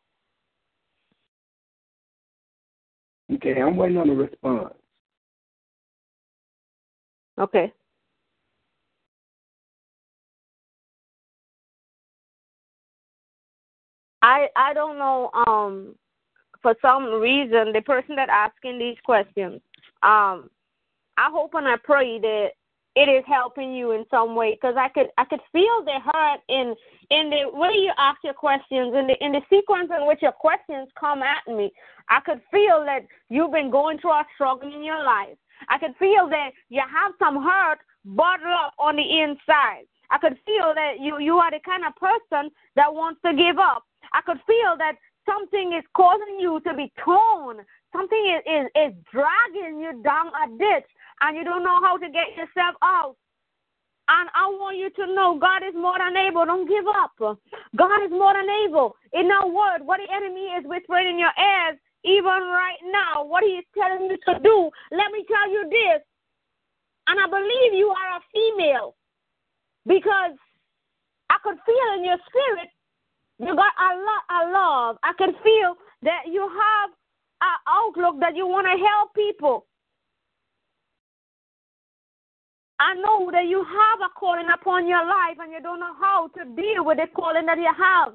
S2: Okay, I'm waiting on a response.
S3: Okay. I I don't know. Um, for some reason, the person that asking these questions, um, I hope and I pray that it is helping you in some way because I could I could feel the hurt in in the way you ask your questions in the in the sequence in which your questions come at me. I could feel that you've been going through a struggle in your life. I could feel that you have some hurt bottled up on the inside. I could feel that you you are the kind of person that wants to give up. I could feel that something is causing you to be torn. Something is, is, is dragging you down a ditch and you don't know how to get yourself out. And I want you to know God is more than able. Don't give up. God is more than able. In our word, what the enemy is whispering in your ears, even right now, what he is telling you to do, let me tell you this. And I believe you are a female because I could feel in your spirit you got a lot of love. I can feel that you have an outlook that you want to help people. I know that you have a calling upon your life and you don't know how to deal with the calling that you have.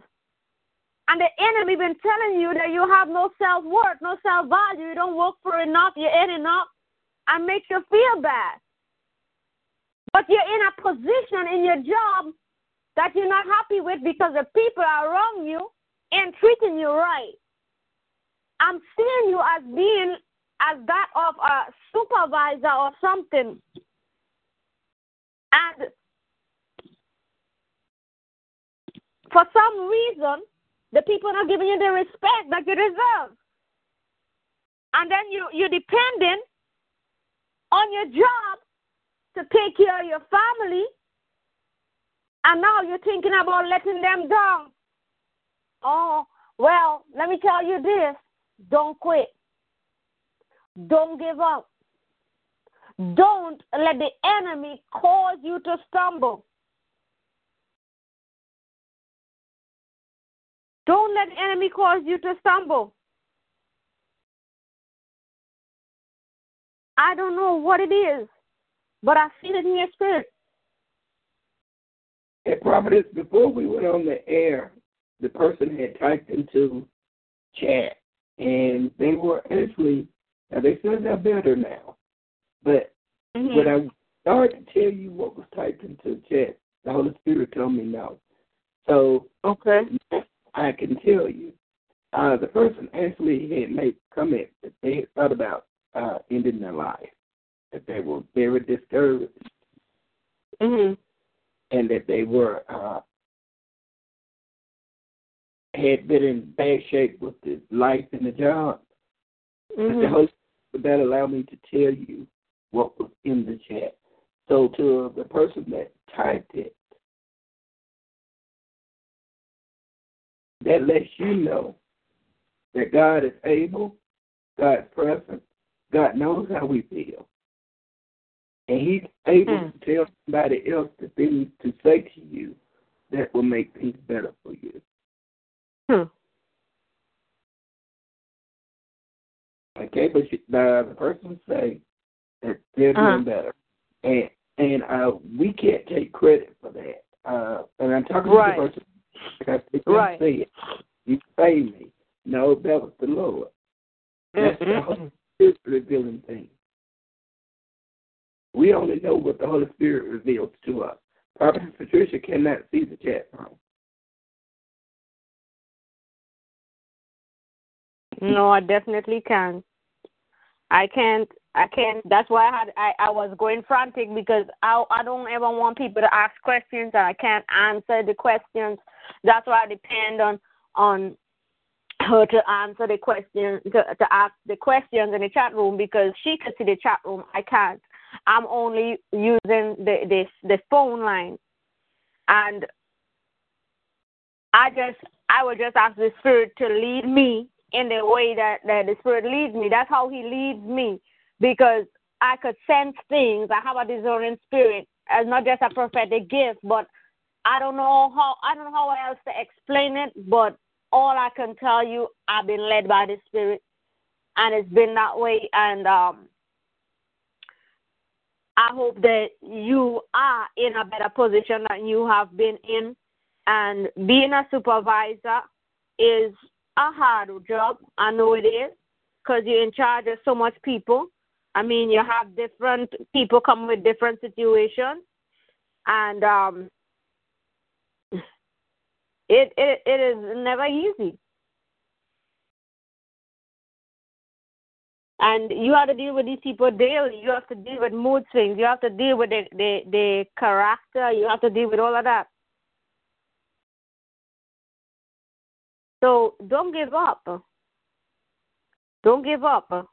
S3: And the enemy been telling you that you have no self worth, no self value, you don't work for enough, you ain't enough, and makes you feel bad. But you're in a position in your job that you're not happy with because the people around you ain't treating you right. I'm seeing you as being as that of a supervisor or something. And for some reason, the people are not giving you the respect that you deserve. And then you, you're depending on your job to take care of your family and now you're thinking about letting them down. Oh, well, let me tell you this don't quit. Don't give up. Don't let the enemy cause you to stumble. Don't let the enemy cause you to stumble. I don't know what it is, but I feel it in your spirit.
S2: Providence, before we went on the air, the person had typed into chat, and they were actually, now they said they're better now. But mm-hmm. when I started to tell you what was typed into chat, the Holy Spirit told me no. So
S3: okay,
S2: I can tell you, uh, the person actually had made comment that they had thought about uh, ending their life, that they were very discouraged.
S3: Mm-hmm
S2: and that they were uh, had been in bad shape with the life and the job.
S3: Mm-hmm.
S2: The that allowed me to tell you what was in the chat. So to the person that typed it, that lets you know that God is able, God is present, God knows how we feel. And he's able
S3: hmm.
S2: to tell somebody else the things to say to you that will make things better for you.
S3: Hmm.
S2: Okay, but the, the person say that they're
S3: uh-huh.
S2: doing better, and and uh, we can't take credit for that. Uh, and I'm talking
S3: right.
S2: to the person because they
S3: right.
S2: say it. You say me. No, that was the Lord. That's
S3: mm-hmm.
S2: the Holy Spirit revealing things. We only know what the Holy Spirit reveals to us. Prophet Patricia cannot see the chat room.
S3: No, I definitely can. I can't. I can't. That's why I had. I, I was going frantic because I I don't ever want people to ask questions and I can't answer the questions. That's why I depend on on her to answer the question to to ask the questions in the chat room because she can see the chat room. I can't. I'm only using the the, the phone line, and I just I would just ask the Spirit to lead me in the way that, that the Spirit leads me. That's how He leads me because I could sense things. I have a discerning spirit as not just a prophetic gift, but I don't know how I don't know how else to explain it. But all I can tell you, I've been led by the Spirit, and it's been that way. And um, I hope that you are in a better position than you have been in. And being a supervisor is a hard job. I know it is because you're in charge of so much people. I mean, you have different people come with different situations, and um, it it it is never easy. And you have to deal with these people daily. You have to deal with mood swings. You have to deal with the, the, the character. You have to deal with all of that. So don't give up. Don't give up.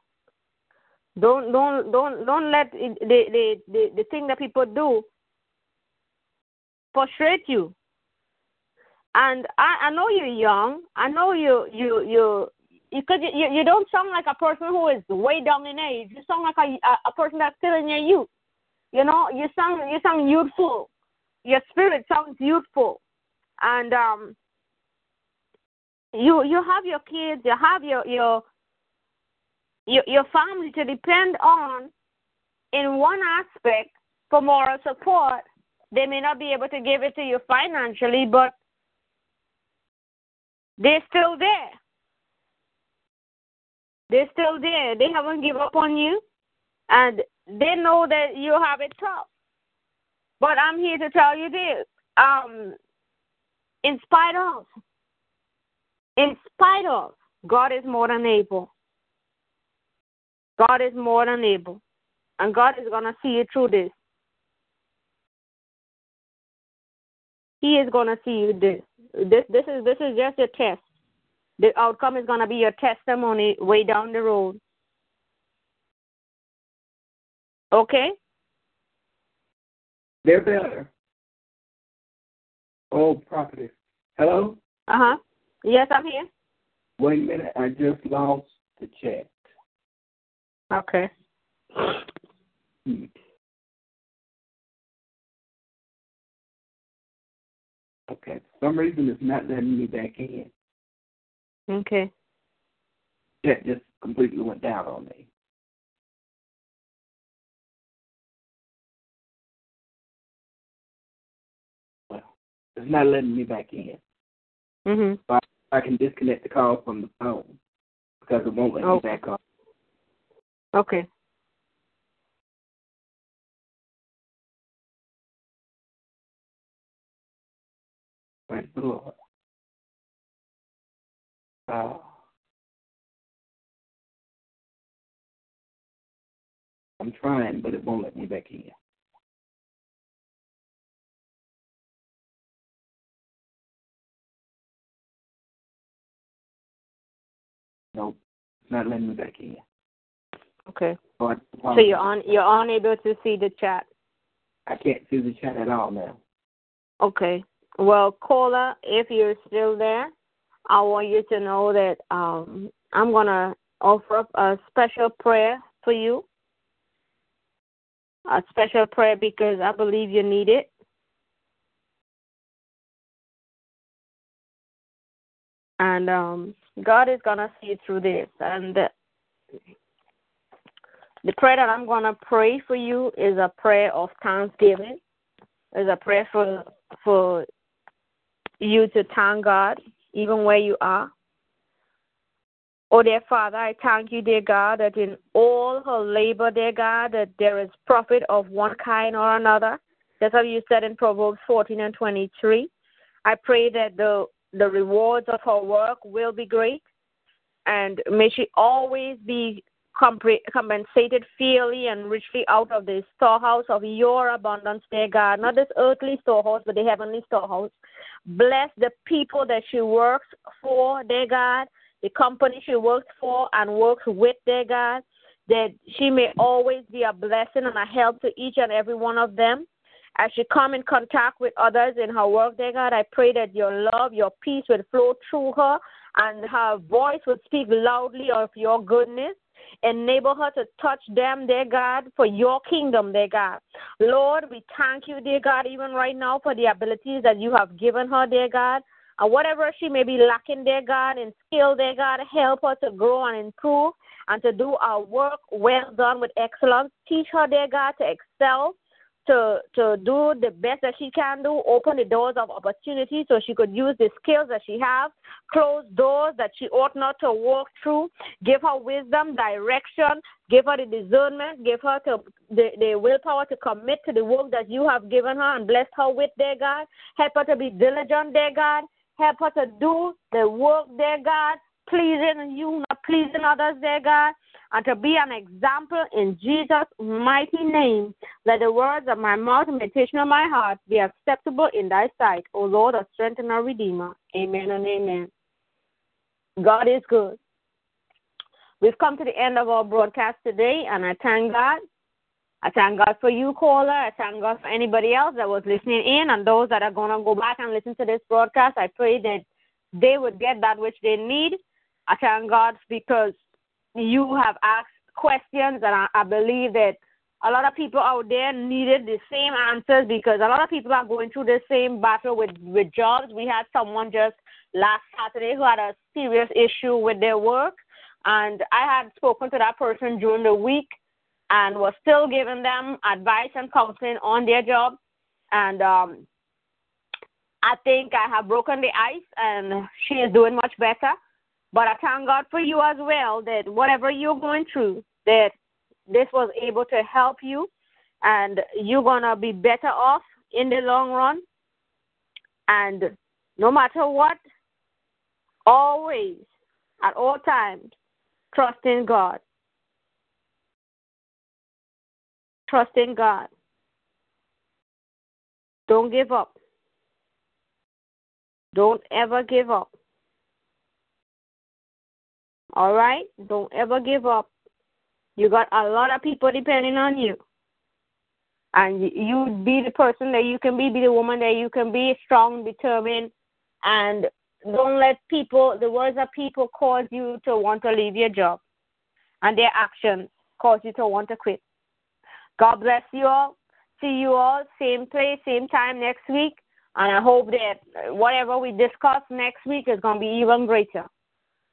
S3: Don't don't don't don't let the the the, the thing that people do frustrate you. And I, I know you're young. I know you you you because you, you, you don't sound like a person who is way down in age. You sound like a, a, person that's still in your youth. You know, you sound you sound youthful. Your spirit sounds youthful, and um, you you have your kids, you have your your your, your family to depend on in one aspect for moral support. They may not be able to give it to you financially, but they're still there. They're still there. They haven't given up on you, and they know that you have it tough. But I'm here to tell you this: um, in spite of, in spite of, God is more than able. God is more than able, and God is gonna see you through this. He is gonna see you this. This this is this is just a test. The outcome is going to be your testimony way down the road. Okay?
S2: They're better. Oh, prophetess. Hello?
S3: Uh huh. Yes, I'm here.
S2: Wait a minute. I just lost the chat.
S3: Okay.
S2: Hmm. Okay. For some reason, it's not letting me back in.
S3: Okay.
S2: That just completely went down on me. Well, it's not letting me back in.
S3: Mhm.
S2: I, I can disconnect the call from the phone because it won't let
S3: Oh.
S2: me back on.
S3: Okay.
S2: Praise the Lord. Uh, I'm trying, but it won't let me back in. Nope, it's not letting me back in.
S3: Okay.
S2: But,
S3: So you're on you're unable to see the chat.
S2: I can't see the chat at all now.
S3: Okay. Well, caller, if you're still there, I want you to know that um, I'm gonna offer up a special prayer for you. A special prayer because I believe you need it. And um, God is gonna see you through this. And the, prayer that I'm gonna pray for you is a prayer of thanksgiving. Is a prayer for for you to thank God even where you are. Oh, dear Father, I thank you, dear God, that in all her labor, dear God, that there is profit of one kind or another. That's what you said in Proverbs 14 and 23. I pray that the, the rewards of her work will be great, and may she always be compensated fairly and richly out of the storehouse of your abundance, dear God. Not this earthly storehouse, but the heavenly storehouse. Bless the people that she works for, dear God, the company she works for and works with, dear God, that she may always be a blessing and a help to each and every one of them. As she come in contact with others in her work, dear God, I pray that your love, your peace will flow through her and her voice will speak loudly of your goodness. Enable her to touch them, dear God, for your kingdom, dear God. Lord, we thank you, dear God, even right now for the abilities that you have given her, dear God. And whatever she may be lacking, dear God, in skill, dear God, help her to grow and improve and to do our work well done with excellence. Teach her, dear God, to excel to to do the best that she can do, open the doors of opportunity so she could use the skills that she has, close doors that she ought not to walk through, give her wisdom, direction, Give her the discernment. Give her to, the, the willpower to commit to the work that you have given her and blessed her with, dear God. Help her to be diligent, dear God. Help her to do the work, dear God, pleasing you, not pleasing others, dear God, and to be an example in Jesus' mighty name. Let the words of my mouth and meditation of my heart be acceptable in thy sight, O Lord, our strength and our Redeemer. Amen and amen. God is good. We've come to the end of our broadcast today, and I thank God. I thank God for you, caller. I thank God for anybody else that was listening in and those that are going to go back and listen to this broadcast. I pray that they would get that which they need. I thank God because you have asked questions, and I, I believe that a lot of people out there needed the same answers because a lot of people are going through the same battle with, with jobs. We had someone just last Saturday who had a serious issue with their work and I had spoken to that person during the week and was still giving them advice and counseling on their job. And um, I think I have broken the ice and she is doing much better. But I thank God for you as well that whatever you're going through, that this was able to help you and you're going to be better off in the long run. And no matter what, always, at all times, Trust in God. Trust in God. Don't give up. Don't ever give up. All right? Don't ever give up. You got a lot of people depending on you. And you be the person that you can be, be the woman that you can be, strong, determined, and don't let people, the words of people, cause you to want to leave your job, and their actions cause you to want to quit. God bless you all. See you all same place, same time next week. And I hope that whatever we discuss next week is going to be even greater.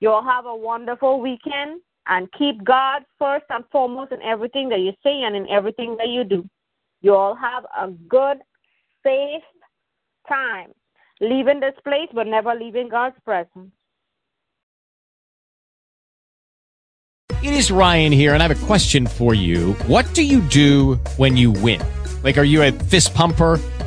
S3: You all have a wonderful weekend and keep God first and foremost in everything that you say and in everything that you do. You all have a good, safe time leaving this place but never leaving God's presence.
S5: It is Ryan here, and I have a question for you. What do you do when you win? Like, are you a fist pumper?